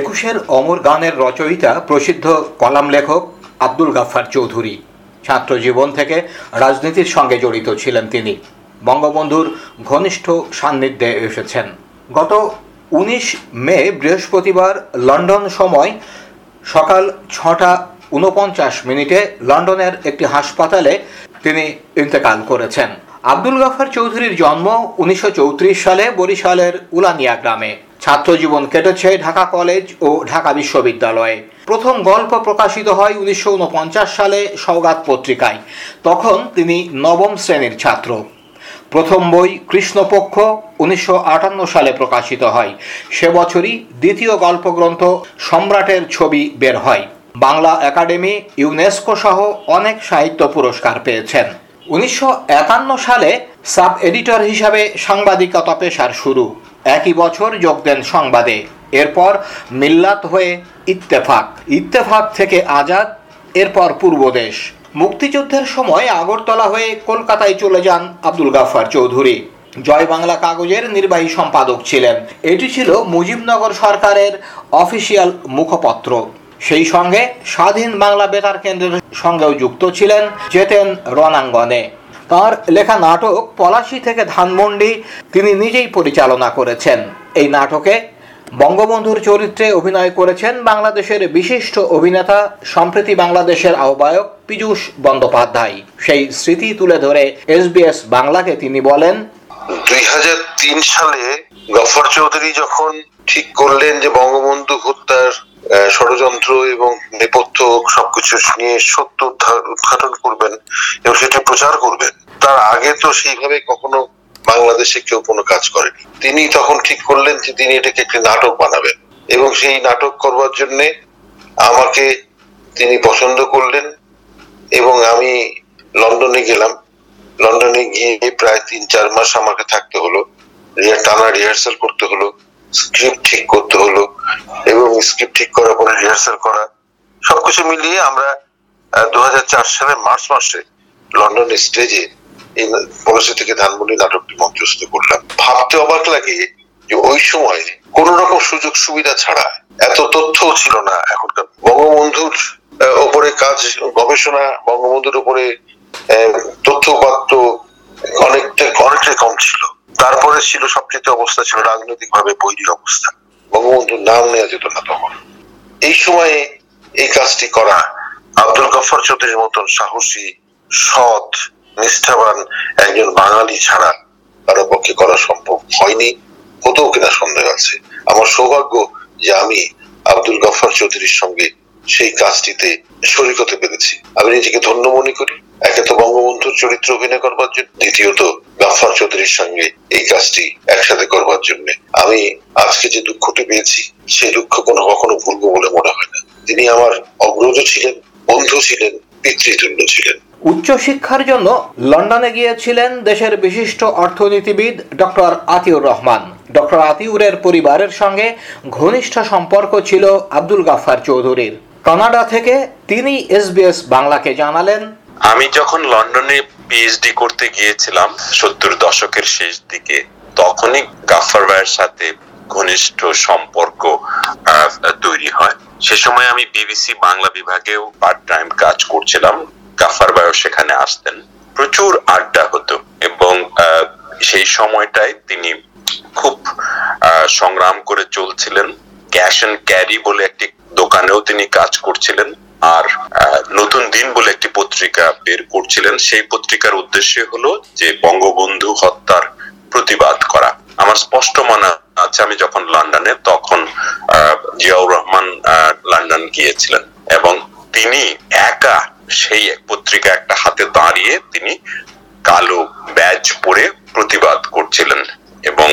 একুশের অমর গানের রচয়িতা প্রসিদ্ধ কলাম লেখক আব্দুল গাফফার চৌধুরী। ছাত্র জীবন থেকে রাজনীতির সঙ্গে জড়িত ছিলেন তিনি। বঙ্গবন্ধুর ঘনিষ্ঠ সান্নিধ্যে এসেছেন। গত উনিশ মে বৃহস্পতিবার লন্ডন সময় সকাল ছটা উনপঞ্চাশ মিনিটে লন্ডনের একটি হাসপাতালে তিনি ইন্তেকাল করেছেন। আব্দুল গাফার চৌধুরীর জন্ম উনিশশো চৌত্রিশ সালে বরিশালের উলানিয়া গ্রামে। ছাত্র জীবন কেটেছে ঢাকা কলেজ ও ঢাকা বিশ্ববিদ্যালয়ে। প্রথম গল্প প্রকাশিত হয় উনিশশো উনপঞ্চাশ সালে সৌগাত পত্রিকায়। তখন তিনি নবম শ্রেণির ছাত্র। প্রথম বই কৃষ্ণপক্ষ উনিশশো আটান্ন সালে প্রকাশিত হয়। সে বছরই দ্বিতীয় গল্পগ্রন্থ সম্রাটের ছবি বের হয়। বাংলা একাডেমি ইউনেস্কো সহ অনেক সাহিত্য পুরস্কার পেয়েছেন। উনিশশো একান্ন সালে সাব এডিটর হিসাবে সাংবাদিকতা পেশার শুরু। একই বছর যোগ দেন সংবাদে। এরপর মিল্লাত হয়ে ইত্তেফাক। ইত্তেফাক থেকে আজাদ, এরপর পূর্বদেশ মুক্তিযুদ্ধের সময় আগরতলা হয়ে কলকাতায় চলে যান আব্দুল গাফার চৌধুরী। জয় বাংলা কাগজের নির্বাহী সম্পাদক ছিলেন। এটি ছিল মুজিবনগর সরকারের অফিসিয়াল মুখপত্র। সেই সঙ্গে স্বাধীন বাংলা বেতার কেন্দ্রের সঙ্গেও যুক্ত ছিলেন, যেতেন রণাঙ্গনে। তার লেখা নাটক পলাশি থেকে ধানমন্ডি তিনি নিজেই পরিচালনা করেছেন। এই নাটকে বঙ্গবন্ধুর চরিত্রে অভিনয় করেছেন বাংলাদেশের বিশিষ্ট অভিনেতা, সম্প্রতি বাংলাদেশের আহ্বায়ক পীযূষ বন্দ্যোপাধ্যায়। সেই স্মৃতি তুলে ধরে এসবিএস বাংলাকে তিনি বলেন, দুই হাজার তিন সালে গফর চৌধুরী যখন ঠিক করলেন যে বঙ্গবন্ধু হত্যার ষড়যন্ত্র এবং নেপথ্য সবকিছু নিয়ে সত্য উদ্ঘাটন করবেন এবং সেটা প্রচার করবেন। তার আগে তো সেইভাবে কখনো বাংলাদেশে কেউ কোনো কাজ করেনি। তিনি তখন ঠিক করলেন যে তিনি এটাকে একটি নাটক বানাবেন এবং সেই নাটক করবার জন্য আমাকে তিনি পছন্দ করলেন এবং আমি লন্ডনে গেলাম। লন্ডনে গিয়ে প্রায় তিন চার মাস আমাকে থাকতে হলো। টানা রিহার্সাল করতে হলো। স্ক্রিপ্ট ঠিক করতে হলো এবং স্ক্রিপ্ট ঠিক করার পরে রিহার্সাল করা, সবকিছু মিলিয়ে আমরা দু সালের মার্চ মাসে লন্ডন স্টেজে এই থেকে ধানমন্ডি নাটকটি মঞ্চস্থ করলাম। ভাবতে অবাক লাগে যে ওই সময় কোন রকম সুযোগ সুবিধা ছাড়া এত তথ্য ছিল না এখনকার। বঙ্গবন্ধুর উপরে কাজ, গবেষণা, বঙ্গবন্ধুর উপরে তথ্য ছিল সবচেয়ে অবস্থা ছিল রাজনৈতিক ভাবে বৈরী অবস্থা। বঙ্গবন্ধুর নাম নেওয়া যেত না তখন। এই সময়ে এই কাজটি করা আব্দুল গফর চৌধুরীর মতন সাহসী, সৎ, নিষ্ঠাবান একজন বাঙালি ছাড়া কারও পক্ষে করা সম্ভব হয়নি হতো কিনা সন্দেহ আছে। আমার সৌভাগ্য যে আমি আব্দুল গফর চৌধুরীর সঙ্গে সেই কাজটিতে শরিক হতে পেরেছি। আমি নিজেকে ধন্য মনে করি। একে তো বঙ্গবন্ধুর চরিত্র অভিনয় করবার জন্য। দ্বিতীয়ত গাফার চৌধুরীর সঙ্গে এই কাজটি একসাথে করবার জন্য। আমি আজকে যে দুঃখটি পেয়েছি সেই দুঃখ কোনো কখনো ভুলবো বলে মনে হয় না। তিনি আমার অগ্রজ ছিলেন বন্ধু ছিলেন পিতৃতুল্য ছিলেন। উচ্চশিক্ষার জন্য লন্ডনে গিয়েছিলেন দেশের বিশিষ্ট অর্থনীতিবিদ ডক্টর আতিউর রহমান। ডক্টর আতিউরের পরিবারের সঙ্গে ঘনিষ্ঠ সম্পর্ক ছিল আব্দুল গাফার চৌধুরীর। কানাডা থেকে তিনি এসবিএস বাংলাকে জানালেন। আমি যখন লন্ডনে পিএইচডি করতে গিয়েছিলাম সত্তর দশকের শেষ দিকে। তখনই গাফার ভাইয়ের সাথে ঘনিষ্ঠ সম্পর্ক তৈরি হয়। সে সময় আমি বিবিসি বাংলা বিভাগেও পার্ট টাইম কাজ করছিলাম। গাফার ভাইও সেখানে আসতেন। প্রচুর আড্ডা হতো এবং সেই সময়টায় তিনি খুব সংগ্রাম করে চলছিলেন। ক্যাশ অ্যান্ড ক্যারি বলে একটি দোকানেও তিনি কাজ করছিলেন। আর নতুন দিন বলে একটি পত্রিকা বের করছিলেন। সেই পত্রিকার উদ্দেশ্য হলো যে বঙ্গবন্ধু হত্যার প্রতিবাদ করা। আমার স্পষ্ট মনে আছে, আমি যখন লন্ডনে, তখন জিয়াউর রহমান লন্ডন গিয়েছিলেন এবং তিনি একা সেই পত্রিকা একটা হাতে দাঁড়িয়ে তিনি কালো ব্যাজ পরে প্রতিবাদ করছিলেন এবং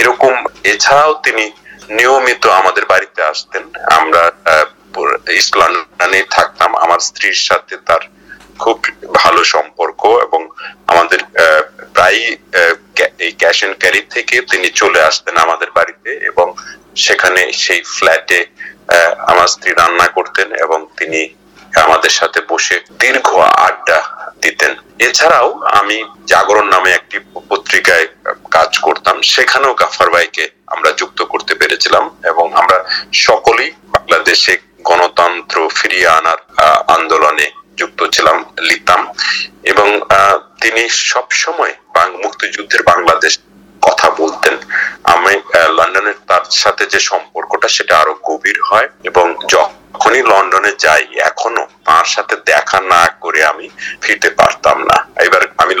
এরকম এছাড়াও তিনি নিয়মিত আমাদের বাড়িতে আসতেন। আমরা ইস্ট লন্ডনে থাকতাম, আমার স্ত্রীর সাথে তার খুব ভালো সম্পর্ক এবং আমাদের প্রায় এই ক্যাশ এন্ড ক্যারি থেকে তিনি চলে আসতেন আমাদের বাড়িতে এবং সেখানে সেই ফ্ল্যাটে আমার স্ত্রী রান্না করতেন এবং তিনি আমাদের সাথে বসে দীর্ঘ আড্ডা দিতেন। এছাড়াও আমি জাগরণ নামে একটি পত্রিকায় কাজ করতাম, সেখানেও গাফার ভাইকে আমরা যুক্ত করতে পেরেছিলাম এবং আমরা সকলেই বাংলাদেশে গণতন্ত্র ফিরিয়ে আনার আন্দোলনে যুক্ত ছিলাম, লিখতাম। এবং তিনি সব সময় মুক্তিযুদ্ধের বাংলাদেশ কথা বলতেন। আমি লন্ডনের তার সাথে যে সম্পর্কটা, সেটা আরও গভীর হয় এবং যখনই লন্ডনে যাই। এখনও তার সাথে দেখা না করে আমি ফিরতে পারতাম না। এবার আমি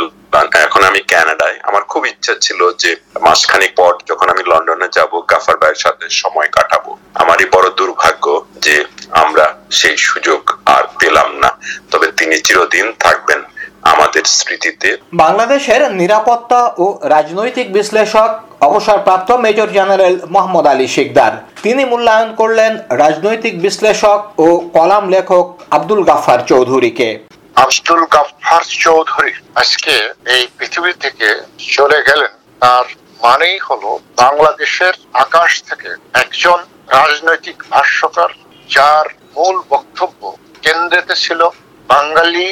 এখন আমি ক্যানাডায়। আমার খুব ইচ্ছা ছিল যে মাসখানেক পর যখন আমি লন্ডনে যাব, গাফার ভাইয়ের সাথে সময় কাটাবো। আমারই বড় দুর্ভাগ্য যে আমরা সেই সুযোগ আর পেলাম না। তবে তিনি চিরদিন থাকবেন আমাদের স্মৃতিতে। বাংলাদেশের নিরাপত্তা ও রাজনৈতিক বিশ্লেষক অবসরপ্রাপ্ত মেজর জেনারেল মোহাম্মদ আলী শিকদার। তিনি মূল্যায়ন করলেন রাজনৈতিক বিশ্লেষক ও কলাম লেখক আব্দুল গাফফার চৌধুরীকে। আব্দুল গাফফার চৌধুরী আজকে এই পৃথিবী থেকে চলে গেলেন। তার মানেই হলো বাংলাদেশের আকাশ থেকে একজন রাজনৈতিক ভাষ্যকার যার মূল বক্তব্য কেন্দ্রেতে ছিল বাঙালি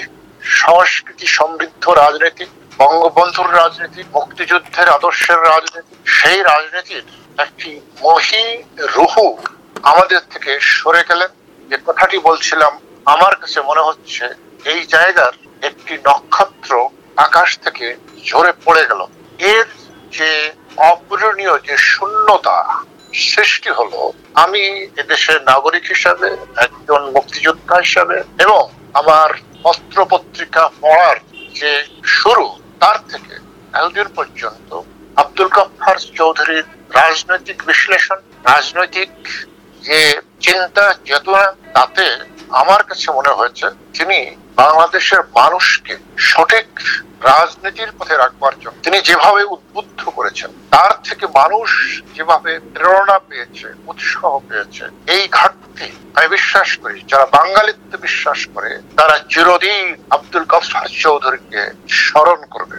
সংস্কৃতি সমৃদ্ধ রাজনীতি, বঙ্গবন্ধুর রাজনীতি, মুক্তিযুদ্ধের আদর্শের রাজনীতি, সেই রাজনীতির একটি মহি রুহু আমাদের থেকে সরে গেলেন। যে কথাটি বলছিলাম, আমার কাছে মনে হচ্ছে এই জায়গার একটি নক্ষত্র আকাশ থেকে ঝরে পড়ে গেল। এর যে অপূরণীয় যে শূন্যতা, সৃষ্টি হলো আমি এদেশের নাগরিক হিসাবে, একজন মুক্তিযোদ্ধা হিসাবে, এবং আমার পত্র পত্রিকা পড়ার যে শুরু, তার থেকে এতদিন পর্যন্ত আব্দুল গফফার চৌধুরীর রাজনৈতিক বিশ্লেষণ, রাজনৈতিক যে চিন্তা, চেতনা, তাতে আমার কাছে মনে হয়েছে তিনি বাংলাদেশের মানুষকে সঠিক রাজনীতির পথে রাখবার জন্য, তিনি যেভাবে উদ্বুদ্ধ করেছেন, তার থেকে মানুষ যেভাবে প্রেরণা পেয়েছে, উৎসাহ পেয়েছে, এই ঘাটতি আমি বিশ্বাস করি, যারা বাঙালিত্ব বিশ্বাস করে, তারা চিরদিন আব্দুল গফার চৌধুরীকে স্মরণ করবে।